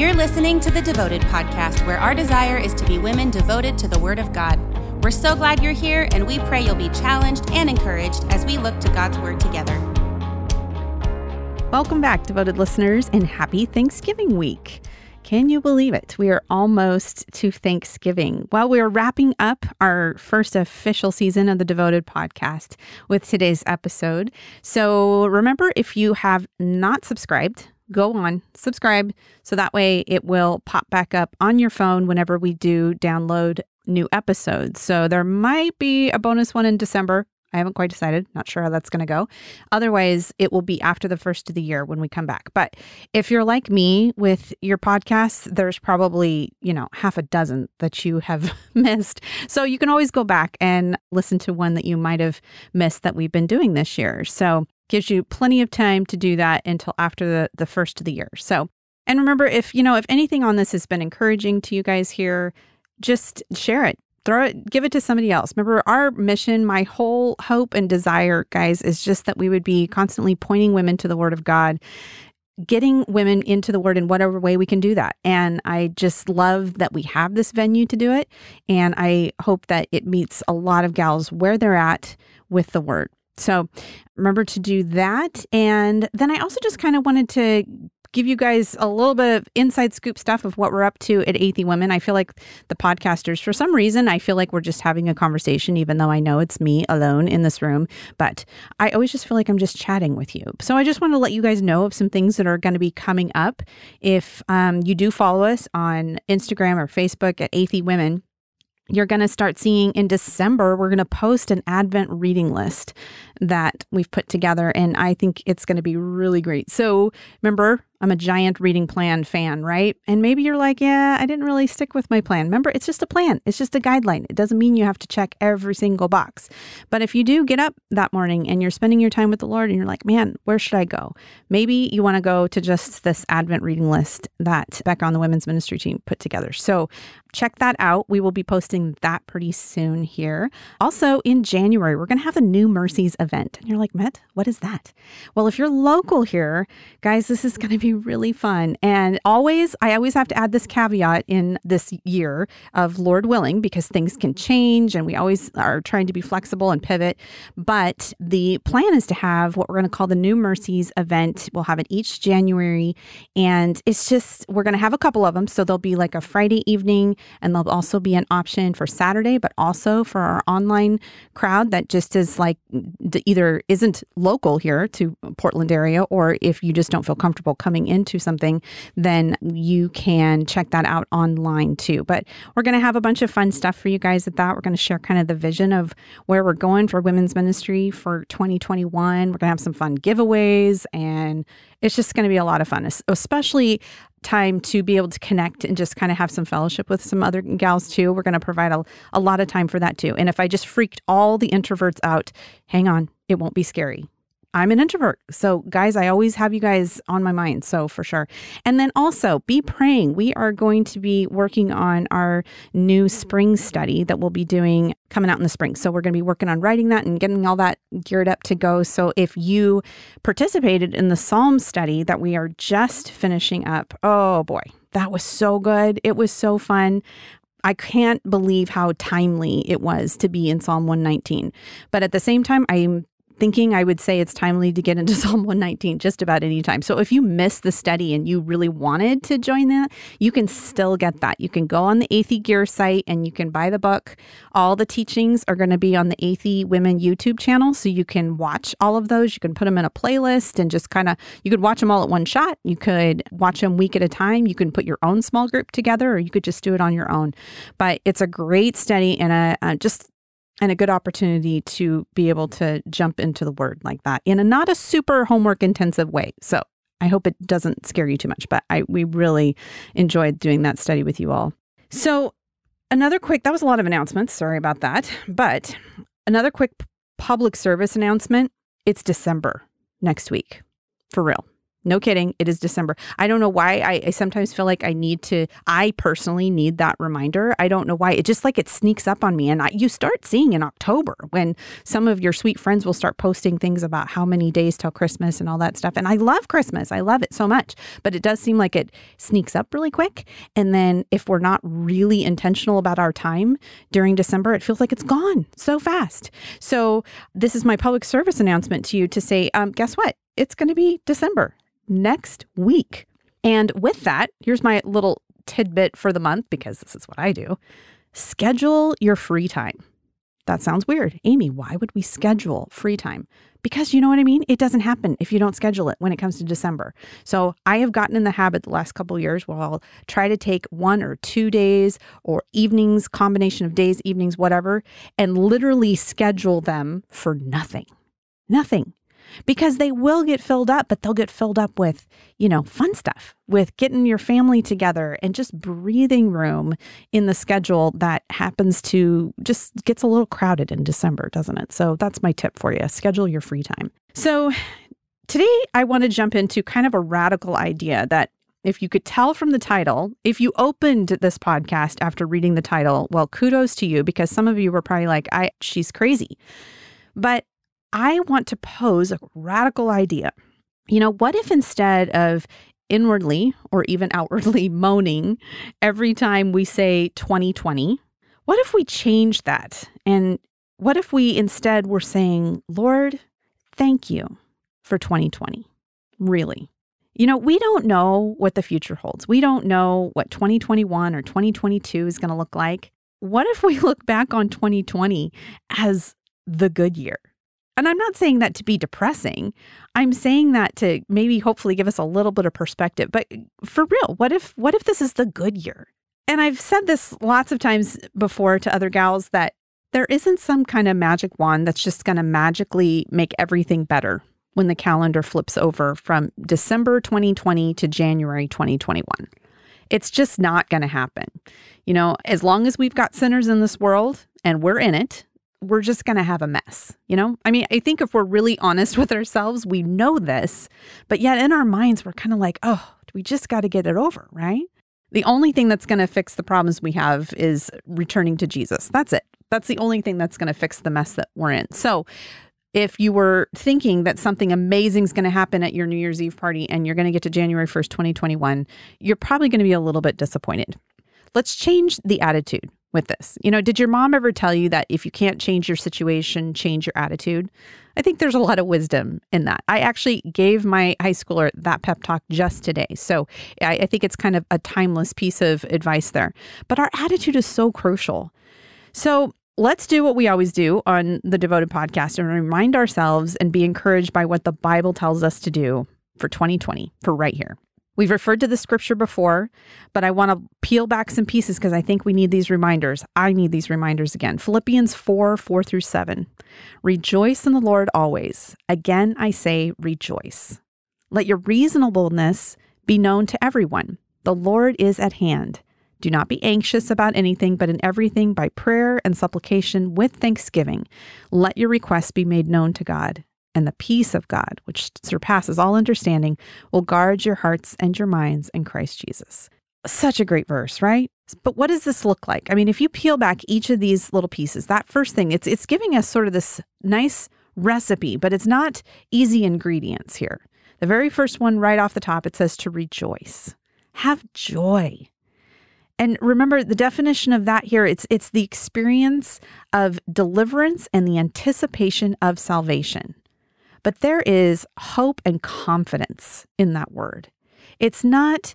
You're listening to the Devoted Podcast, where our desire is to be women devoted to the Word of God. We're so glad you're here, and we pray you'll be challenged and encouraged as we look to God's Word together. Welcome back, devoted listeners, and happy Thanksgiving week. Can you believe it? We are almost to Thanksgiving. Well, we are wrapping up our first official season of the Devoted podcast with today's episode. So remember, if you have not subscribed, go on, subscribe, so that way it will pop back up on your phone whenever we do download new episodes. So there might be a bonus one in December. I haven't quite decided, not sure how that's going to go. Otherwise, it will be after the first of the year when we come back. But if you're like me with your podcasts, there's probably, you know, half a dozen that you have missed. So you can always go back and listen to one that you might have missed that we've been doing this year. So gives you plenty of time to do that until after the, the first of the year. So, and remember, if you know, if anything on this has been encouraging to you guys here, just share it. Throw it, give it to somebody else. Remember, our mission, my whole hope and desire, guys, is just that we would be constantly pointing women to the Word of God getting women into the word in whatever way we can do that. And I just love that we have this venue to do it. And I hope that it meets a lot of gals where they're at with the word. So remember to do that. And then I also just kind of wanted to give you guys a little bit of inside scoop stuff of what we're up to at Athey Women. I feel like the podcasters, for some reason, I feel like we're just having a conversation, even though I know it's me alone in this room. But I always just feel like I'm just chatting with you. So I just want to let you guys know of some things that are going to be coming up. If um, you do follow us on Instagram or Facebook at Athey Women, you're going to start seeing in December, we're going to post an Advent reading list that we've put together. And I think it's going to be really great. So remember, I'm a giant reading plan fan, right? And maybe you're like, yeah, I didn't really stick with my plan. Remember, it's just a plan, it's just a guideline. It doesn't mean you have to check every single box. But if you do get up that morning and you're spending your time with the Lord and you're like, man, where should I go? Maybe you want to go to just this Advent reading list that Becca on the women's ministry team put together. So check that out. We will be posting that pretty soon here. Also, in January, we're going to have the New Mercies event. And you're like, Met, what is that? Well, if you're local here, guys, this is going to be really fun. And always, I always have to add this caveat in this year of Lord willing, because things can change and we always are trying to be flexible and pivot. But the plan is to have what we're going to call the New Mercies event. We'll have it each January. And it's just, we're going to have a couple of them. So there'll be like a Friday evening, and there'll also be an option for Saturday, but also for our online crowd that just is like either isn't local here to Portland area, or if you just don't feel comfortable coming into something, then you can check that out online too. But we're going to have a bunch of fun stuff for you guys at that. We're going to share kind of the vision of where we're going for women's ministry for 2021. We're going to have some fun giveaways and it's just going to be a lot of fun, especially time to be able to connect and just kind of have some fellowship with some other gals too. We're going to provide a, a lot of time for that too. And if I just freaked all the introverts out, hang on, it won't be scary. I'm an introvert. So, guys, I always have you guys on my mind. So, for sure. And then also be praying. We are going to be working on our new spring study that we'll be doing coming out in the spring. So, we're going to be working on writing that and getting all that geared up to go. So, if you participated in the Psalm study that we are just finishing up, oh boy, that was so good. It was so fun. I can't believe how timely it was to be in Psalm 119. But at the same time, I'm thinking, I would say it's timely to get into Psalm 119 just about any time. So if you missed the study and you really wanted to join that, you can still get that. You can go on the Athey Gear site and you can buy the book. All the teachings are going to be on the Athey Women YouTube channel. So you can watch all of those. You can put them in a playlist and just kind of, you could watch them all at one shot. You could watch them week at a time. You can put your own small group together or you could just do it on your own. But it's a great study and a, a just and a good opportunity to be able to jump into the word like that in a not a super homework intensive way. So I hope it doesn't scare you too much, but I we really enjoyed doing that study with you all. So another quick that was a lot of announcements, sorry about that, but another quick public service announcement. It's December next week. For real. No kidding. It is December. I don't know why. I, I, sometimes feel like I need to, I personally need that reminder. I don't know why. It just like it sneaks up on me. And I, you start seeing in October when some of your sweet friends will start posting things about how many days till Christmas and all that stuff. And I love Christmas. I love it so much. But it does seem like it sneaks up really quick. And then if we're not really intentional about our time during December, it feels like it's gone so fast. So this is my public service announcement to you to say, um, guess what? It's going to be December next week. And with that, here's my little tidbit for the month because this is what I do schedule your free time. That sounds weird. Amy, why would we schedule free time? Because you know what I mean? It doesn't happen if you don't schedule it when it comes to December. So I have gotten in the habit the last couple years where I'll try to take one or two days or evenings, combination of days, evenings, whatever, and literally schedule them for nothing. Nothing because they will get filled up, but they'll get filled up with, you know, fun stuff, with getting your family together and just breathing room in the schedule that happens to just gets a little crowded in December, doesn't it? So that's my tip for you. Schedule your free time. So today I want to jump into kind of a radical idea that if you could tell from the title, if you opened this podcast after reading the title, well, kudos to you because some of you were probably like, I she's crazy. But I want to pose a radical idea. You know, what if instead of inwardly or even outwardly moaning every time we say 2020, what if we change that? And what if we instead were saying, Lord, thank you for 2020? Really. You know, we don't know what the future holds. We don't know what 2021 or 2022 is going to look like. What if we look back on 2020 as the good year? And I'm not saying that to be depressing. I'm saying that to maybe hopefully give us a little bit of perspective. But for real, what if what if this is the good year? And I've said this lots of times before to other gals that there isn't some kind of magic wand that's just going to magically make everything better when the calendar flips over from December 2020 to January 2021. It's just not going to happen. You know, as long as we've got sinners in this world and we're in it, we're just going to have a mess. You know, I mean, I think if we're really honest with ourselves, we know this, but yet in our minds, we're kind of like, oh, we just got to get it over, right? The only thing that's going to fix the problems we have is returning to Jesus. That's it. That's the only thing that's going to fix the mess that we're in. So, if you were thinking that something amazing is going to happen at your New Year's Eve party and you're going to get to January 1st, 2021, you're probably going to be a little bit disappointed. Let's change the attitude with this. You know, did your mom ever tell you that if you can't change your situation, change your attitude? I think there's a lot of wisdom in that. I actually gave my high schooler that pep talk just today. So I, I think it's kind of a timeless piece of advice there. But our attitude is so crucial. So let's do what we always do on the Devoted podcast and remind ourselves and be encouraged by what the Bible tells us to do for 2020, for right here. We've referred to the scripture before, but I want to peel back some pieces because I think we need these reminders. I need these reminders again. Philippians 4 4 through 7. Rejoice in the Lord always. Again, I say, rejoice. Let your reasonableness be known to everyone. The Lord is at hand. Do not be anxious about anything, but in everything, by prayer and supplication with thanksgiving, let your requests be made known to God and the peace of God, which surpasses all understanding, will guard your hearts and your minds in Christ Jesus. Such a great verse, right? But what does this look like? I mean, if you peel back each of these little pieces, that first thing, it's it's giving us sort of this nice recipe, but it's not easy ingredients here. The very first one right off the top, it says to rejoice. Have joy. And remember the definition of that here, it's it's the experience of deliverance and the anticipation of salvation. But there is hope and confidence in that word. It's not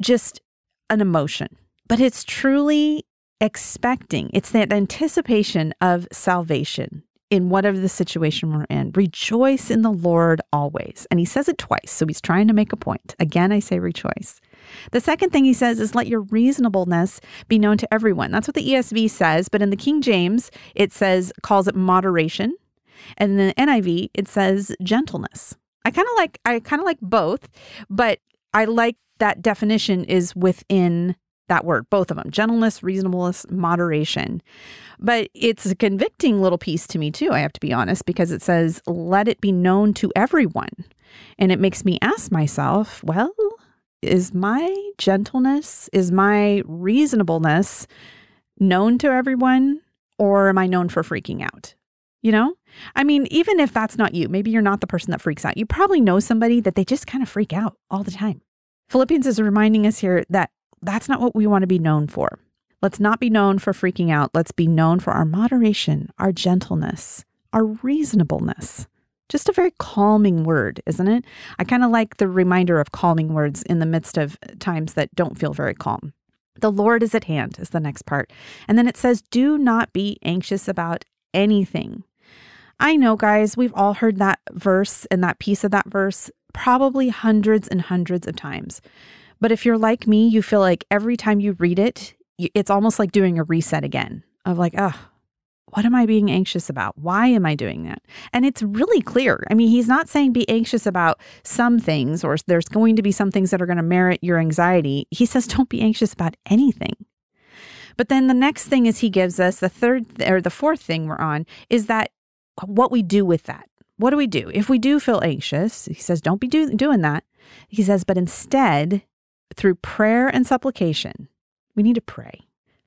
just an emotion, but it's truly expecting. It's that anticipation of salvation in whatever the situation we're in. Rejoice in the Lord always. And he says it twice, so he's trying to make a point. Again, I say rejoice. The second thing he says is let your reasonableness be known to everyone. That's what the ESV says, but in the King James, it says calls it moderation. And in the NIV, it says gentleness. I kind of like I kind of like both, but I like that definition is within that word, both of them gentleness, reasonableness, moderation. But it's a convicting little piece to me, too, I have to be honest, because it says, let it be known to everyone. And it makes me ask myself, well, is my gentleness, is my reasonableness known to everyone, or am I known for freaking out? You know? I mean, even if that's not you, maybe you're not the person that freaks out. You probably know somebody that they just kind of freak out all the time. Philippians is reminding us here that that's not what we want to be known for. Let's not be known for freaking out. Let's be known for our moderation, our gentleness, our reasonableness. Just a very calming word, isn't it? I kind of like the reminder of calming words in the midst of times that don't feel very calm. The Lord is at hand, is the next part. And then it says, Do not be anxious about anything. I know, guys, we've all heard that verse and that piece of that verse probably hundreds and hundreds of times. But if you're like me, you feel like every time you read it, it's almost like doing a reset again of like, oh, what am I being anxious about? Why am I doing that? And it's really clear. I mean, he's not saying be anxious about some things or there's going to be some things that are going to merit your anxiety. He says don't be anxious about anything. But then the next thing is he gives us the third or the fourth thing we're on is that what we do with that. What do we do? If we do feel anxious, he says don't be do, doing that. He says, but instead, through prayer and supplication, we need to pray.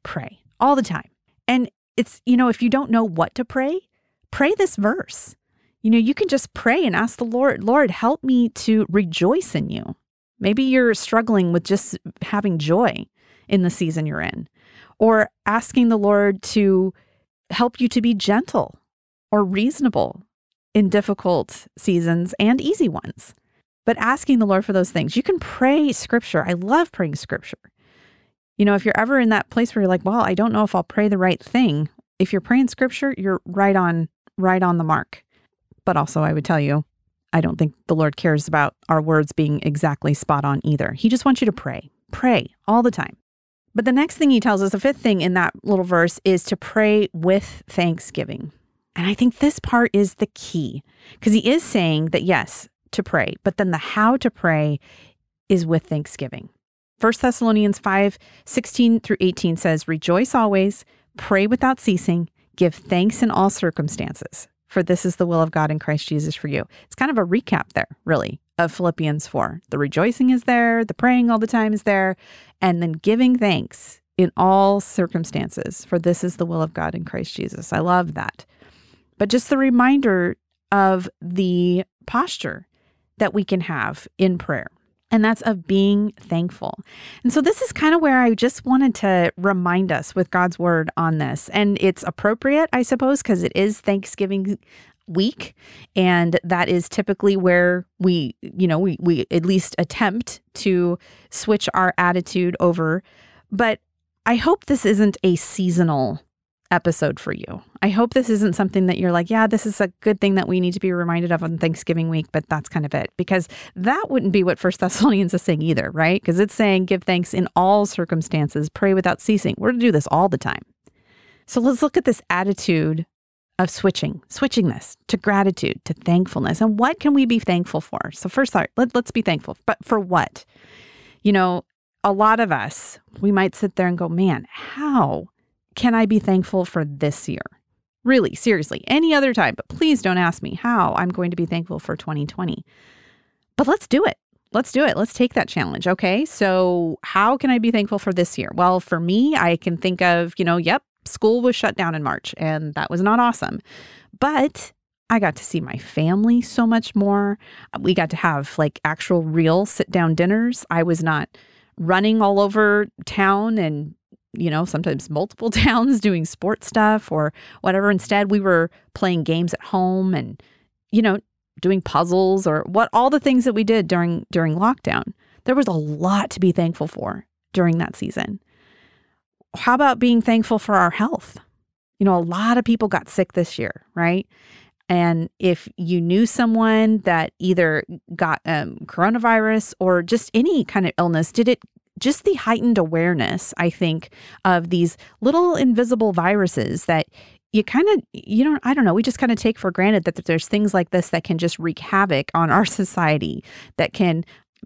Pray all the time. And it's, you know, if you don't know what to pray, pray this verse. You know, you can just pray and ask the Lord, Lord, help me to rejoice in you. Maybe you're struggling with just having joy in the season you're in, or asking the Lord to help you to be gentle or reasonable in difficult seasons and easy ones. But asking the Lord for those things. You can pray scripture. I love praying scripture. You know, if you're ever in that place where you're like, well, I don't know if I'll pray the right thing, if you're praying scripture, you're right on right on the mark. But also I would tell you, I don't think the Lord cares about our words being exactly spot on either. He just wants you to pray. Pray all the time. But the next thing he tells us, the fifth thing in that little verse is to pray with thanksgiving. And I think this part is the key because he is saying that yes, to pray, but then the how to pray is with thanksgiving. 1 Thessalonians 5 16 through 18 says, Rejoice always, pray without ceasing, give thanks in all circumstances, for this is the will of God in Christ Jesus for you. It's kind of a recap there, really, of Philippians 4. The rejoicing is there, the praying all the time is there, and then giving thanks in all circumstances, for this is the will of God in Christ Jesus. I love that. But just the reminder of the posture that we can have in prayer and that's of being thankful. And so, this is kind of where I just wanted to remind us with God's word on this. And it's appropriate, I suppose, because it is Thanksgiving week. And that is typically where we, you know, we, we at least attempt to switch our attitude over. But I hope this isn't a seasonal episode for you. I hope this isn't something that you're like, yeah, this is a good thing that we need to be reminded of on Thanksgiving week, but that's kind of it. Because that wouldn't be what First Thessalonians is saying either, right? Because it's saying give thanks in all circumstances, pray without ceasing. We're to do this all the time. So let's look at this attitude of switching, switching this to gratitude, to thankfulness. And what can we be thankful for? So first, let, let's be thankful. But for what? You know, a lot of us, we might sit there and go, man, how can I be thankful for this year? Really, seriously, any other time, but please don't ask me how I'm going to be thankful for 2020. But let's do it. Let's do it. Let's take that challenge. Okay. So, how can I be thankful for this year? Well, for me, I can think of, you know, yep, school was shut down in March and that was not awesome. But I got to see my family so much more. We got to have like actual real sit down dinners. I was not running all over town and you know, sometimes multiple towns doing sports stuff or whatever. Instead, we were playing games at home and, you know, doing puzzles or what all the things that we did during during lockdown. There was a lot to be thankful for during that season. How about being thankful for our health? You know, a lot of people got sick this year, right? And if you knew someone that either got um, coronavirus or just any kind of illness, did it just the heightened awareness, I think, of these little invisible viruses that you kind of you know i don't know we just kind of take for granted that there's things like this that can just wreak havoc on our society that can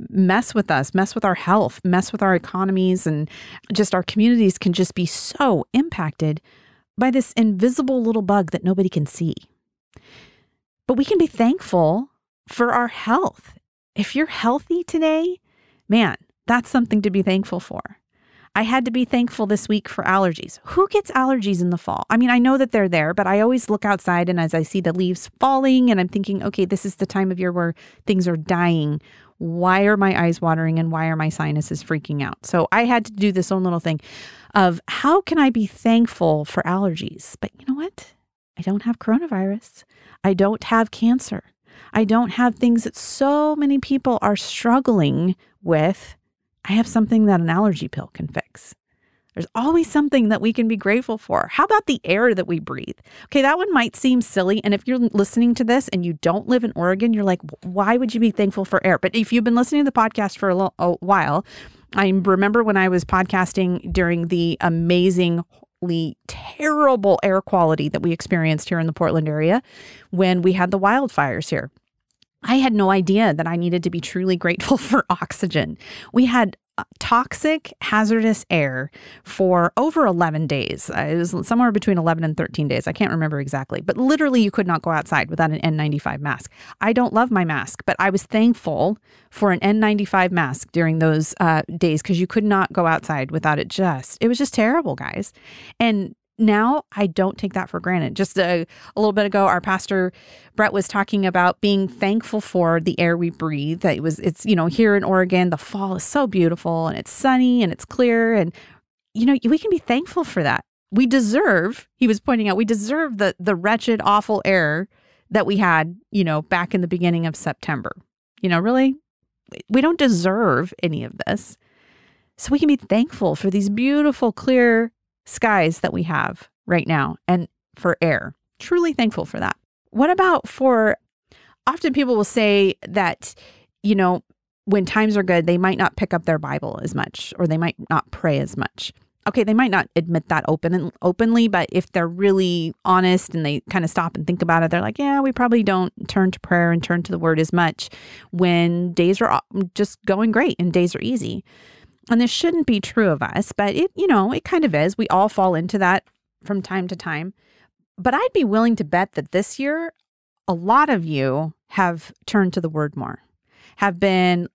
mess with us mess with our health mess with our economies and just our communities can just be so impacted by this invisible little bug that nobody can see but we can be thankful for our health. If you're healthy today, man, that's something to be thankful for. I had to be thankful this week for allergies. Who gets allergies in the fall? I mean, I know that they're there, but I always look outside and as I see the leaves falling and I'm thinking, okay, this is the time of year where things are dying. Why are my eyes watering and why are my sinuses freaking out? So I had to do this own little thing of how can I be thankful for allergies? But you know what? I don't have coronavirus. I don't have cancer. I don't have things that so many people are struggling with I have something that an allergy pill can fix. There's always something that we can be grateful for. How about the air that we breathe? Okay, that one might seem silly. And if you're listening to this and you don't live in Oregon, you're like, why would you be thankful for air? But if you've been listening to the podcast for a, little, a while, I remember when I was podcasting during the amazingly terrible air quality that we experienced here in the Portland area when we had the wildfires here. I had no idea that I needed to be truly grateful for oxygen. We had uh, toxic, hazardous air for over 11 days. Uh, it was somewhere between 11 and 13 days. I can't remember exactly, but literally, you could not go outside without an N95 mask. I don't love my mask, but I was thankful for an N95 mask during those uh, days because you could not go outside without it. Just, it was just terrible, guys. And now I don't take that for granted. Just a, a, little bit ago, our pastor Brett was talking about being thankful for the air we breathe. That it was, it's you know, here in Oregon, the fall is so beautiful and it's sunny and it's clear, and you know, we can be thankful for that. We deserve. He was pointing out we deserve the the wretched, awful air that we had, you know, back in the beginning of September. You know, really, we don't deserve any of this. So we can be thankful for these beautiful, clear skies that we have right now and for air. Truly thankful for that. What about for often people will say that, you know, when times are good, they might not pick up their Bible as much or they might not pray as much. Okay, they might not admit that open and openly, but if they're really honest and they kind of stop and think about it, they're like, yeah, we probably don't turn to prayer and turn to the word as much when days are just going great and days are easy. And this shouldn't be true of us, but it, you know, it kind of is. We all fall into that from time to time. But I'd be willing to bet that this year, a lot of you have turned to the word more, have been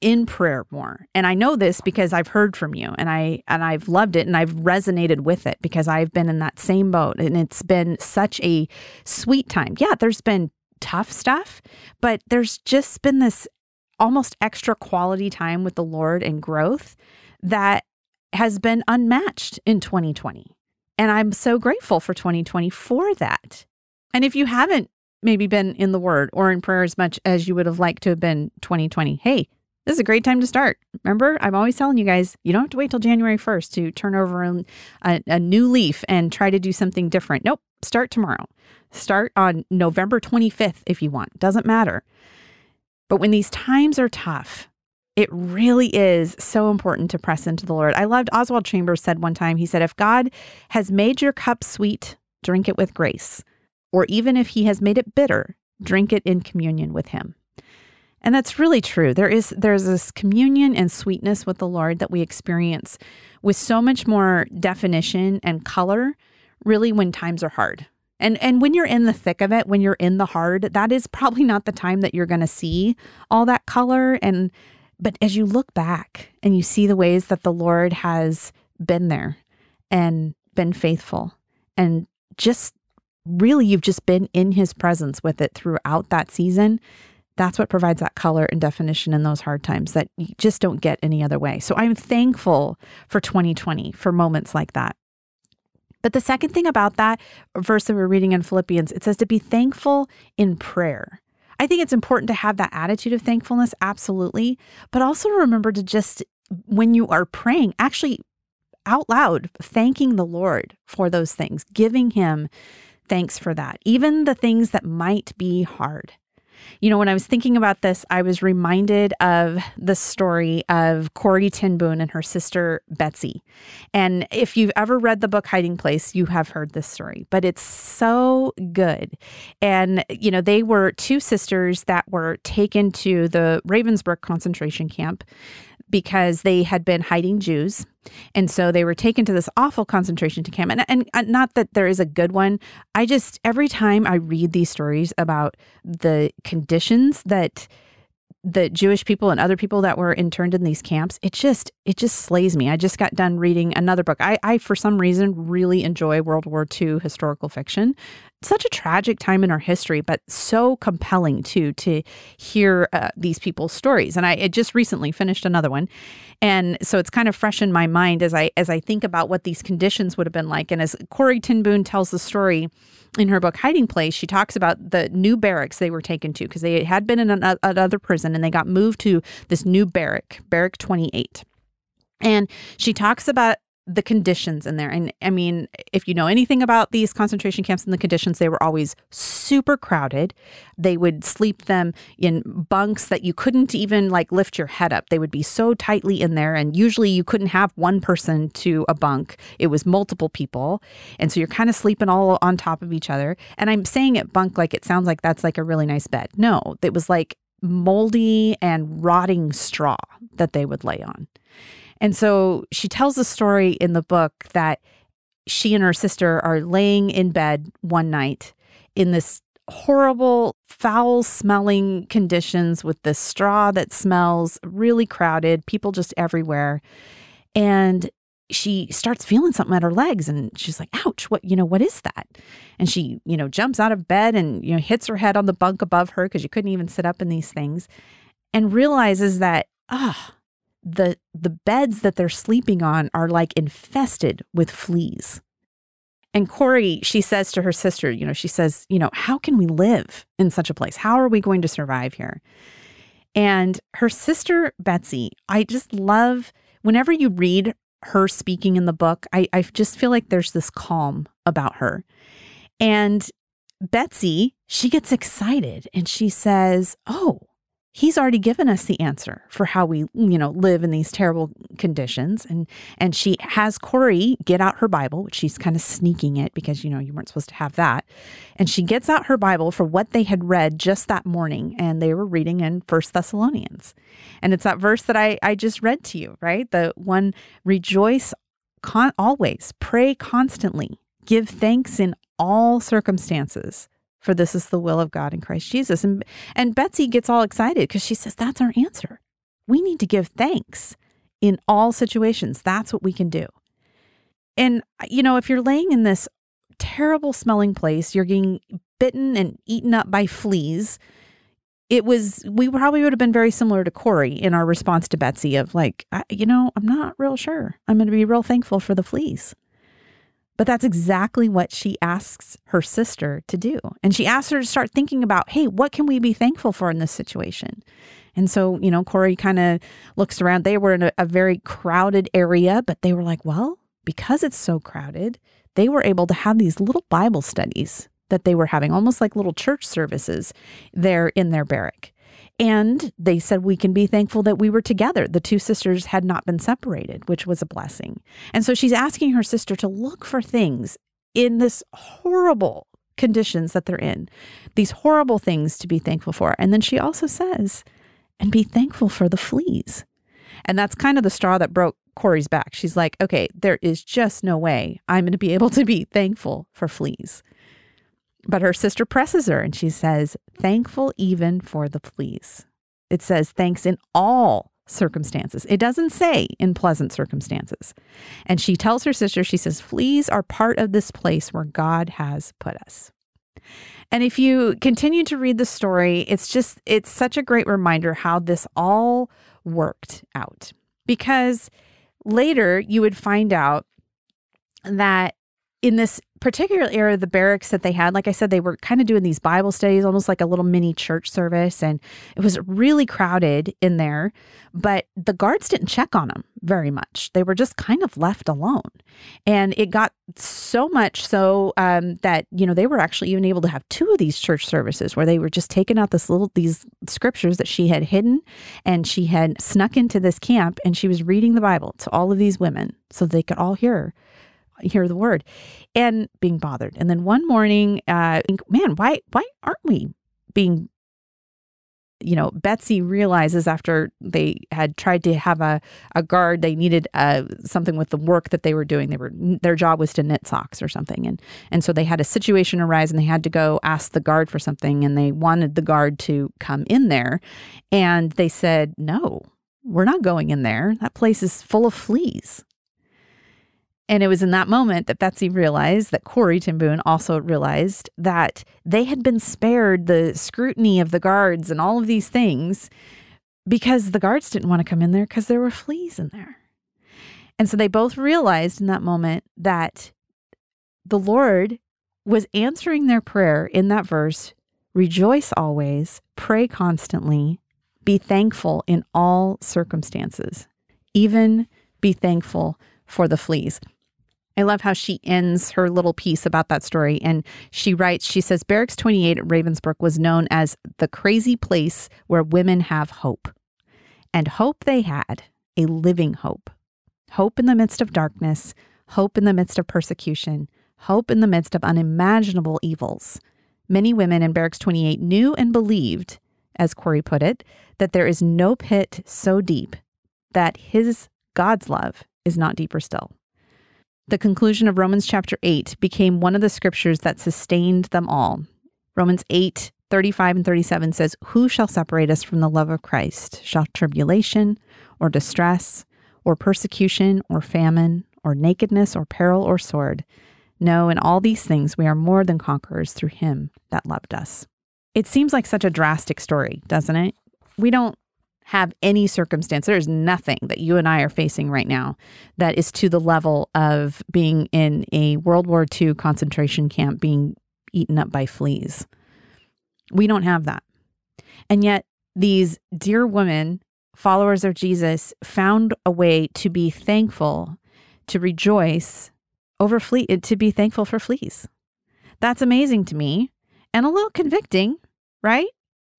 in prayer more. And I know this because I've heard from you and I and I've loved it and I've resonated with it because I've been in that same boat and it's been such a sweet time. Yeah, there's been tough stuff, but there's just been this almost extra quality time with the Lord and growth that has been unmatched in 2020. And I'm so grateful for 2020 for that. And if you haven't maybe been in the word or in prayer as much as you would have liked to have been 2020, hey, this is a great time to start. Remember, I'm always telling you guys, you don't have to wait till January 1st to turn over a, a, new leaf and try to do something different. Nope, start tomorrow. Start on November 25th if you want. Doesn't matter. But when these times are tough, it really is so important to press into the Lord. I loved Oswald Chambers said one time, he said, If God has made your cup sweet, drink it with grace. Or even if he has made it bitter, drink it in communion with him. And that's really true. There is there's this communion and sweetness with the Lord that we experience with so much more definition and color really when times are hard. And and when you're in the thick of it, when you're in the hard, that is probably not the time that you're going to see all that color and but as you look back and you see the ways that the Lord has been there and been faithful and just really you've just been in his presence with it throughout that season, that's what provides that color and definition in those hard times that you just don't get any other way. So I'm thankful for 2020 for moments like that. But the second thing about that verse that we're reading in Philippians, it says to be thankful in prayer. I think it's important to have that attitude of thankfulness, absolutely. But also remember to just, when you are praying, actually out loud, thanking the Lord for those things, giving Him thanks for that, even the things that might be hard. You know, when I was thinking about this, I was reminded of the story of Corrie ten Boom and her sister Betsy. And if you've ever read the book Hiding Place, you have heard this story, but it's so good. And, you know, they were two sisters that were taken to the Ravensbrück concentration camp because they had been hiding Jews. And so they were taken to this awful concentration camp. And, and, not that there is a good one. I just, every time I read these stories about the conditions that the Jewish people and other people that were interned in these camps, it just it just slays me. I just got done reading another book. I, I for some reason really enjoy World War II historical fiction. Such a tragic time in our history, but so compelling too to hear uh, these people's stories. And I just recently finished another one, and so it's kind of fresh in my mind as I as I think about what these conditions would have been like. And as Corrie ten Boom tells the story in her book Hiding Place, she talks about the new barracks they were taken to because they had been in another prison and they got moved to this new barrack, Barrack 28. And she talks about the conditions in there. And I mean, if you know anything about these concentration camps and the conditions, they were always super crowded. They would sleep them in bunks that you couldn't even like lift your head up. They would be so tightly in there. And usually you couldn't have one person to a bunk, it was multiple people. And so you're kind of sleeping all on top of each other. And I'm saying it bunk like it sounds like that's like a really nice bed. No, it was like moldy and rotting straw that they would lay on. And so she tells the story in the book that she and her sister are laying in bed one night in this horrible, foul smelling conditions with the straw that smells really crowded, people just everywhere. And she starts feeling something at her legs and she's like, ouch, what, you know, what is that? And she, you know, jumps out of bed and, you know, hits her head on the bunk above her because you couldn't even sit up in these things and realizes that, ah, the the beds that they're sleeping on are like infested with fleas. And Corrie, she says to her sister, you know, she says, you know, how can we live in such a place? How are we going to survive here? And her sister Betsy, I just love whenever you read her speaking in the book, I, I just feel like there's this calm about her. And Betsy, she gets excited and she says, Oh, he's already given us the answer for how we you know live in these terrible conditions. And and she has Corrie get out her bible which she's kind of sneaking it because you know you weren't supposed to have that. And she gets out her bible for what they had read just that morning and they were reading in first thessalonians. And it's that verse that i i just read to you right? The one rejoice con- always. Pray constantly. Give thanks in all circumstances for this is the will of God in Christ Jesus. And and Betsy gets all excited because she says that's our answer. We need to give thanks in all situations. That's what we can do. And you know, if you're laying in this terrible smelling place, you're getting bitten and eaten up by fleas. It was we probably would have been very similar to Corrie in our response to Betsy of like, you know, I'm not real sure. I'm going to be real thankful for the fleas. But that's exactly what she asks her sister to do. And she asks her to start thinking about, hey, what can we be thankful for in this situation? And so, you know, Corrie kind of looks around. They were in a, a very crowded area, but they were like, well, because it's so crowded, they were able to have these little Bible studies that they were having, almost like little church services there in their barrack. And they said, We can be thankful that we were together. The two sisters had not been separated, which was a blessing. And so she's asking her sister to look for things in this horrible conditions that they're in, these horrible things to be thankful for. And then she also says, and be thankful for the fleas. And that's kind of the straw that broke Corrie's back. She's like, okay, there is just no way I'm going to be able to be thankful for fleas. But her sister presses her and she says, thankful even for the fleas. It says, thanks in all circumstances. It doesn't say in pleasant circumstances. And she tells her sister, she says, fleas are part of this place where God has put us. And if you continue to read the story, it's just, it's such a great reminder how this all worked out. Because later you would find out that in this particular era the barracks that they had, like I said, they were kind of doing these Bible studies, almost like a little mini church service. And it was really crowded in there, but the guards didn't check on them very much. They were just kind of left alone. And it got so much so um, that, you know, they were actually even able to have two of these church services where they were just taking out this little, these scriptures that she had hidden and she had snuck into this camp and she was reading the Bible to all of these women so they could all hear hear the word and being bothered. And then one morning, uh, man, why why aren't we being you know, Betsy realizes after they had tried to have a, a guard, they needed uh, something with the work that they were doing. They were their job was to knit socks or something, and and so they had a situation arise, and they had to go ask the guard for something, and they wanted the guard to come in there, and they said, "No, we're not going in there. That place is full of fleas." And it was in that moment that Betsy realized that Corrie ten Boom also realized that they had been spared the scrutiny of the guards and all of these things because the guards didn't want to come in there because there were fleas in there. And so they both realized in that moment that the Lord was answering their prayer in that verse rejoice always, pray constantly, be thankful in all circumstances, even be thankful for the fleas. I love how she ends her little piece about that story. And she writes, she says, Barracks 28 at Ravensbrück was known as the crazy place where women have hope. And hope they had, a living hope. Hope in the midst of darkness, hope in the midst of persecution, hope in the midst of unimaginable evils. Many women in Barracks 28 knew and believed, as Corrie put it, that there is no pit so deep that his, God's love, is not deeper still. The conclusion of Romans chapter 8 became one of the scriptures that sustained them all. Romans 8, 35 and 37 says, Who shall separate us from the love of Christ? Shall tribulation, or distress, or persecution, or famine, or nakedness, or peril, or sword? No, in all these things we are more than conquerors through him that loved us. It seems like such a drastic story, doesn't it? We don't have any circumstance. There's nothing that you and I are facing right now that is to the level of being in a World War II concentration camp being eaten up by fleas. We don't have that. And yet, these dear women, followers of Jesus, found a way to be thankful, to rejoice over flea, to be thankful for fleas. That's amazing to me and a little convicting, right?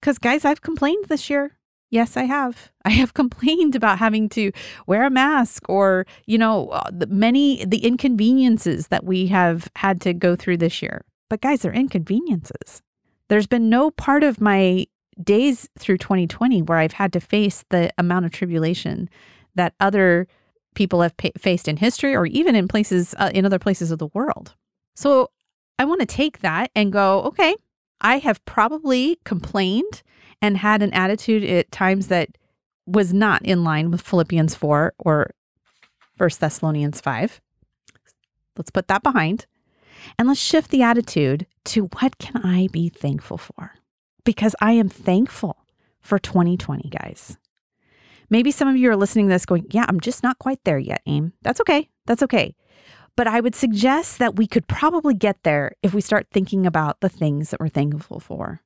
Because, guys, I've complained this year. Yes, I have. I have complained about having to wear a mask or, you know, uh, the many the inconveniences that we have had to go through this year. But guys, they're inconveniences. There's been no part of my days through 2020 where I've had to face the amount of tribulation that other people have pa- faced in history or even in places uh, in other places of the world. So I want to take that and go, okay, I have probably complained and had an attitude at times that was not in line with Philippians 4 or 1 Thessalonians 5. Let's put that behind and let's shift the attitude to what can I be thankful for? Because I am thankful for 2020, guys. Maybe some of you are listening to this going, Yeah, I'm just not quite there yet, Aim. That's okay. That's okay. But I would suggest that we could probably get there if we start thinking about the things that we're thankful for.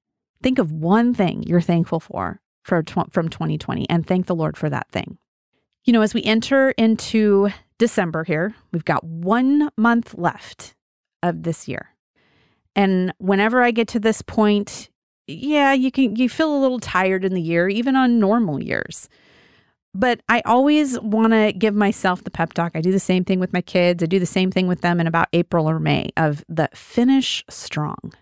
Think of one thing you're thankful for, for tw- from 2020 and thank the Lord for that thing. You know, as we enter into December here, we've got one month left of this year. And whenever I get to this point, yeah, you can you feel a little tired in the year, even on normal years. But I always want to give myself the pep talk. I do the same thing with my kids. I do the same thing with them in about April or May of the finish strong.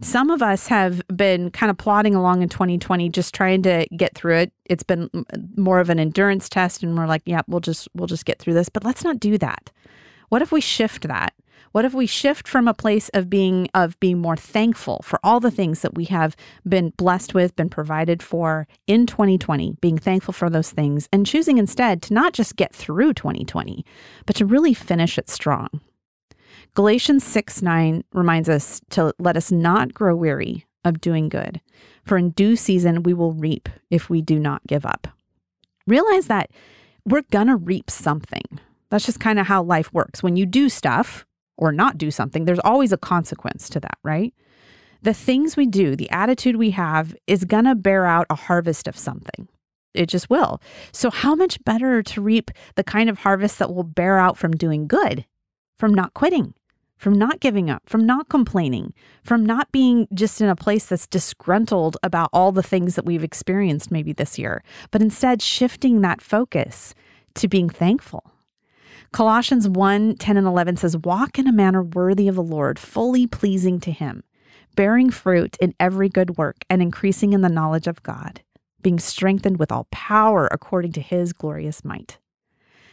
Some of us have been kind of plodding along in 2020, just trying to get through it. It's been more of an endurance test, and we're like, "Yeah, we'll just we'll just get through this." But let's not do that. What if we shift that? What if we shift from a place of being of being more thankful for all the things that we have been blessed with, been provided for in 2020, being thankful for those things, and choosing instead to not just get through 2020, but to really finish it strong. Galatians 6 9 reminds us to let us not grow weary of doing good, for in due season we will reap if we do not give up. Realize that we're gonna reap something. That's just kind of how life works. When you do stuff or not do something, there's always a consequence to that, right? The things we do, the attitude we have is gonna bear out a harvest of something. It just will. So, how much better to reap the kind of harvest that will bear out from doing good, from not quitting, from not giving up, from not complaining, from not being just in a place that's disgruntled about all the things that we've experienced maybe this year, but instead shifting that focus to being thankful. Colossians 1 10 and 11 says, Walk in a manner worthy of the Lord, fully pleasing to Him, bearing fruit in every good work and increasing in the knowledge of God, being strengthened with all power according to his glorious might.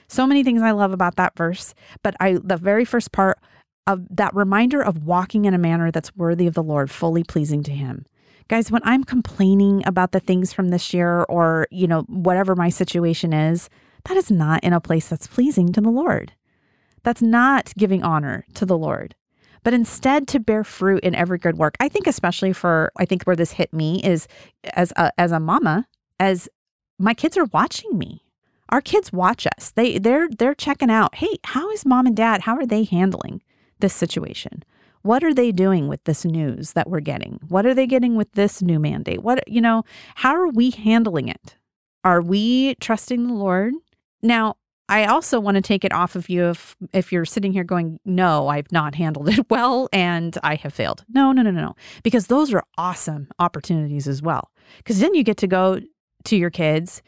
So many things I love about that verse, but I the very first part of that reminder of walking in a manner that's worthy of the Lord, fully pleasing to him. Guys, when I'm complaining about the things from this year or, you know, whatever my situation is, that is not in a place that's pleasing to the Lord. That's not giving honor to the Lord but instead to bear fruit in every good work. I think especially for I think where this hit me is as a, as a mama, as my kids are watching me. Our kids watch us. They they're they're checking out. Hey, how is mom and dad? How are they handling this situation? What are they doing with this news that we're getting? What are they getting with this new mandate? What you know, how are we handling it? Are we trusting the Lord? Now, I also want to take it off of you if if you're sitting here going, "No, I've not handled it well and I have failed." No, no, no, no, no. Because those are awesome opportunities as well. Cuz then you get to go to your kids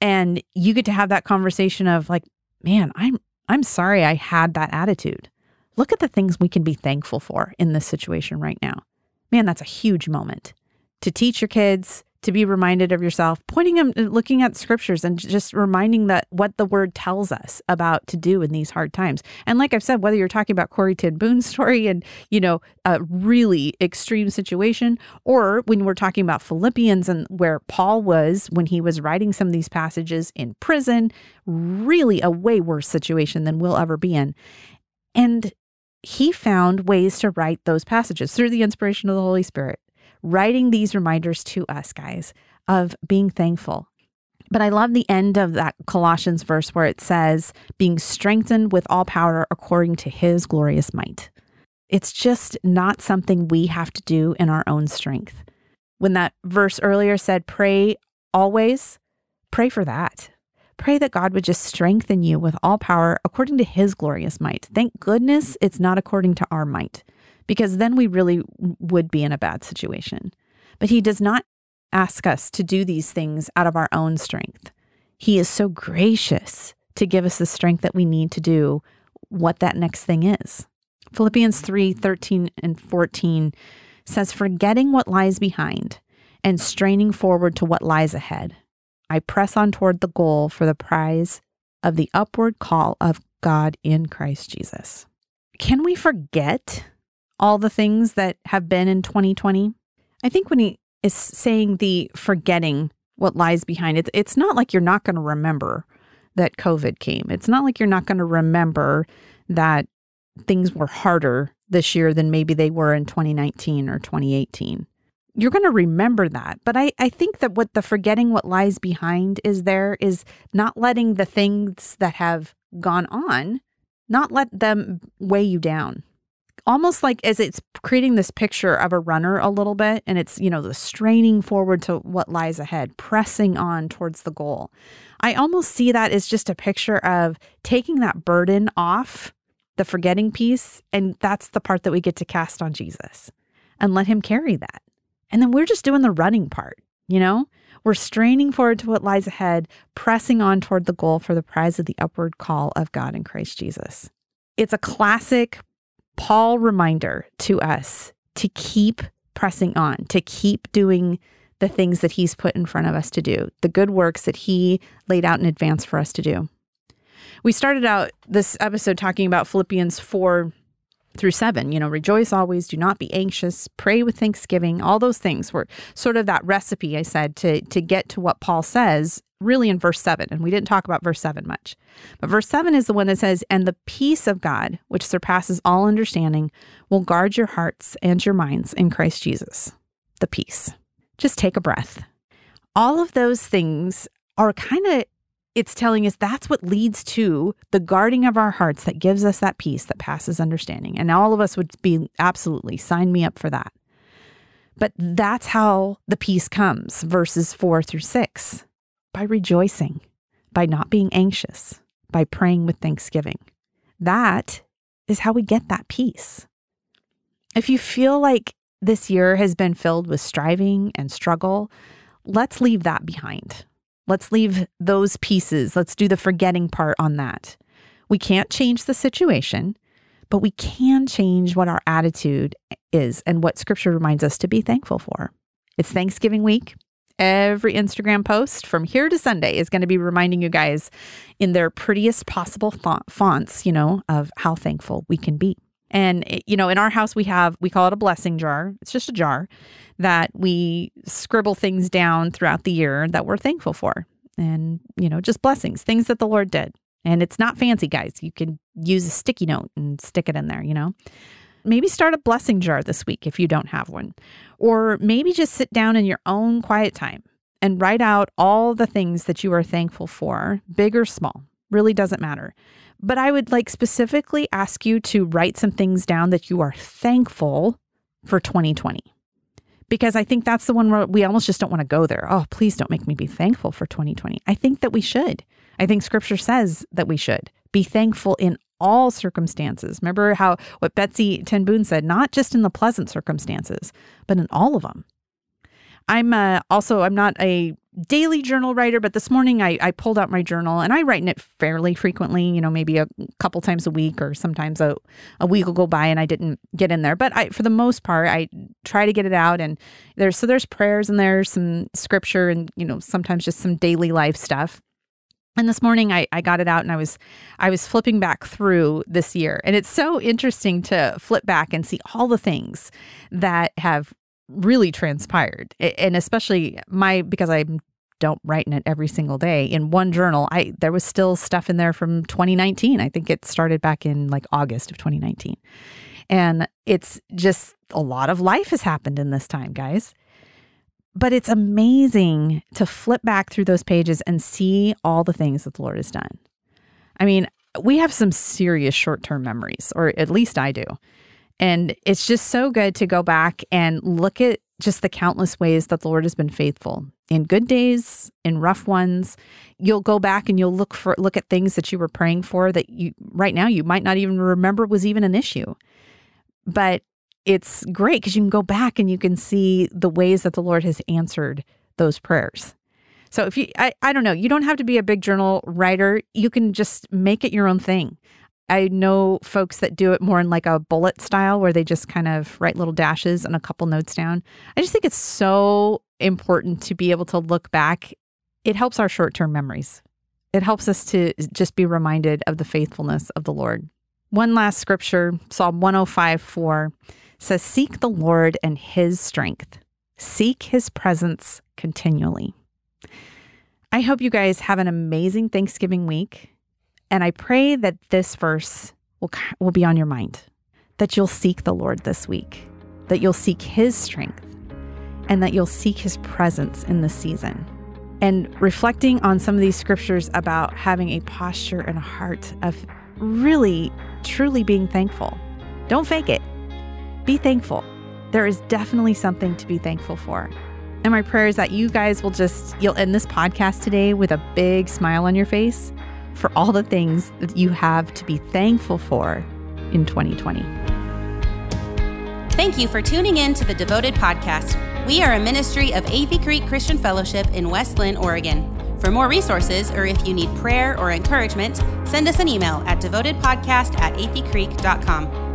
and you get to have that conversation of like, "Man, I'm I'm sorry I had that attitude. Look at the things we can be thankful for in this situation right now." Man, that's a huge moment to teach your kids to be reminded of yourself, pointing them, uh, looking at scriptures and just reminding that what the word tells us about to do in these hard times. And like I've said, whether you're talking about Corrie ten Boom's story and, you know, a really extreme situation, or when we're talking about Philippians and where Paul was when he was writing some of these passages in prison, really a way worse situation than we'll ever be in. And he found ways to write those passages through the inspiration of the Holy Spirit writing these reminders to us, guys, of being thankful. But I love the end of that Colossians verse where it says, being strengthened with all power according to his glorious might. It's just not something we have to do in our own strength. When that verse earlier said, pray always, pray for that. Pray that God would just strengthen you with all power according to his glorious might. Thank goodness it's not according to our might because then we really would be in a bad situation. But He does not ask us to do these things out of our own strength. He is so gracious to give us the strength that we need to do what that next thing is. Philippians 3 13 and 14 says, Forgetting what lies behind and straining forward to what lies ahead, I press on toward the goal for the prize of the upward call of God in Christ Jesus. Can we forget all the things that have been in 2020. I think when he is saying the forgetting what lies behind it, it's not like you're not going to remember that COVID came. It's not like you're not going to remember that things were harder this year than maybe they were in 2019 or 2018. You're going to remember that. But I, I think that what the forgetting what lies behind is there is not letting the things that have gone on, not let them weigh you down almost like as it's creating this picture of a runner a little bit and it's you know the straining forward to what lies ahead pressing on towards the goal. I almost see that as just a picture of taking that burden off the forgetting piece and that's the part that we get to cast on jesus and let him carry that. And then we're just doing the running part you know? We're straining forward to what lies ahead pressing on toward the goal for the prize of the upward call of god in christ jesus. It's a classic Paul reminder to us to keep pressing on, to keep doing the things that he's put in front of us to do, the good works that he laid out in advance for us to do. We started out this episode talking about Philippians 4 through 7, you know, rejoice always, do not be anxious, pray with thanksgiving. All those things were sort of that recipe I said to to get to what Paul says really in verse 7, and we didn't talk about verse 7 much. But verse 7 is the one that says, And the peace of God, which surpasses all understanding, will guard your hearts and your minds in Christ Jesus. The peace. Just take a breath. All of those things are kind of, it's telling us that's what leads to the guarding of our hearts that gives us that peace that passes understanding. And all of us would be absolutely sign me up for that. But that's how the peace comes, verses four through six by rejoicing, by not being anxious, by praying with thanksgiving. That is how we get that peace. If you feel like this year has been filled with striving and struggle, let's leave that behind. Let's leave those pieces. Let's do the forgetting part on that. We can't change the situation, but we can change what our attitude is and what scripture reminds us to be thankful for. It's Thanksgiving week. Every Instagram post from here to Sunday is going to be reminding you guys in their prettiest possible fonts, you know, of how thankful we can be. And, eh, you know, in our house, we have, we call it a blessing jar. It's just a jar that we scribble things down throughout the year that we're thankful for. And, you know, just blessings, things that the Lord did. And it's not fancy, guys. You can use a sticky note and stick it in there, you know? Maybe start a blessing jar this week if you don't have one. Or maybe just sit down in your own quiet time and write out all the things that you are thankful for, big or small, really doesn't matter. But I would like specifically ask you to write some things down that you are thankful for 2020. Because I think that's the one where we almost just don't want to go there. Oh, please don't make me be thankful for 2020. I think that we should. I think scripture says that we should be thankful in all circumstances. Remember how what Betsie Ten Boom said, not just in the pleasant circumstances, but in all of them. I'm uh, also I'm not a daily journal writer, but this morning I, I pulled out my journal and I write in it fairly frequently, you know, maybe a couple times a week or sometimes a, a week will go by and I didn't get in there. But I for the most part I try to get it out and there's so there's prayers and there's some scripture and you know sometimes just some daily life stuff. And this morning I, I got it out and I was I was flipping back through this year. And it's so interesting to flip back and see all the things that have really transpired. And especially my because I don't write in it every single day. In one journal, I there was still stuff in there from 2019. I think it started back in like August of 2019. And it's just a lot of life has happened in this time, guys. But it's amazing to flip back through those pages and see all the things that the Lord has done. I mean, we have some serious short term memories, or at least I do. And it's just so good to go back and look at just the countless ways that the Lord has been faithful in good days, in rough ones. You'll go back and you'll look for look at things that you were praying for that you right now you might not even remember was even an issue. But it's great because you can go back and you can see the ways that the Lord has answered those prayers. So if you, I, I don't know, you don't have to be a big journal writer. You can just make it your own thing. I know folks that do it more in like a bullet style where they just kind of write little dashes and a couple notes down. I just think it's so important to be able to look back. It helps our short term memories. It helps us to just be reminded of the faithfulness of the Lord. One last scripture, Psalm 105 4 says, Seek the Lord and his strength, seek his presence continually. I hope you guys have an amazing Thanksgiving week. And I pray that this verse will, will be on your mind, that you'll seek the Lord this week, that you'll seek his strength, and that you'll seek his presence in this season. And reflecting on some of these scriptures about having a posture and a heart of really, truly being thankful. Don't fake it. Be thankful. There is definitely something to be thankful for. And my prayer is that you guys will just, you'll end this podcast today with a big smile on your face for all the things that you have to be thankful for in 2020. Thank you for tuning in to the Devoted Podcast. We are a ministry of Athey Creek Christian Fellowship in West Linn, Oregon. For more resources, or if you need prayer or encouragement, send us an email at devotedpodcast at atheycreek.com.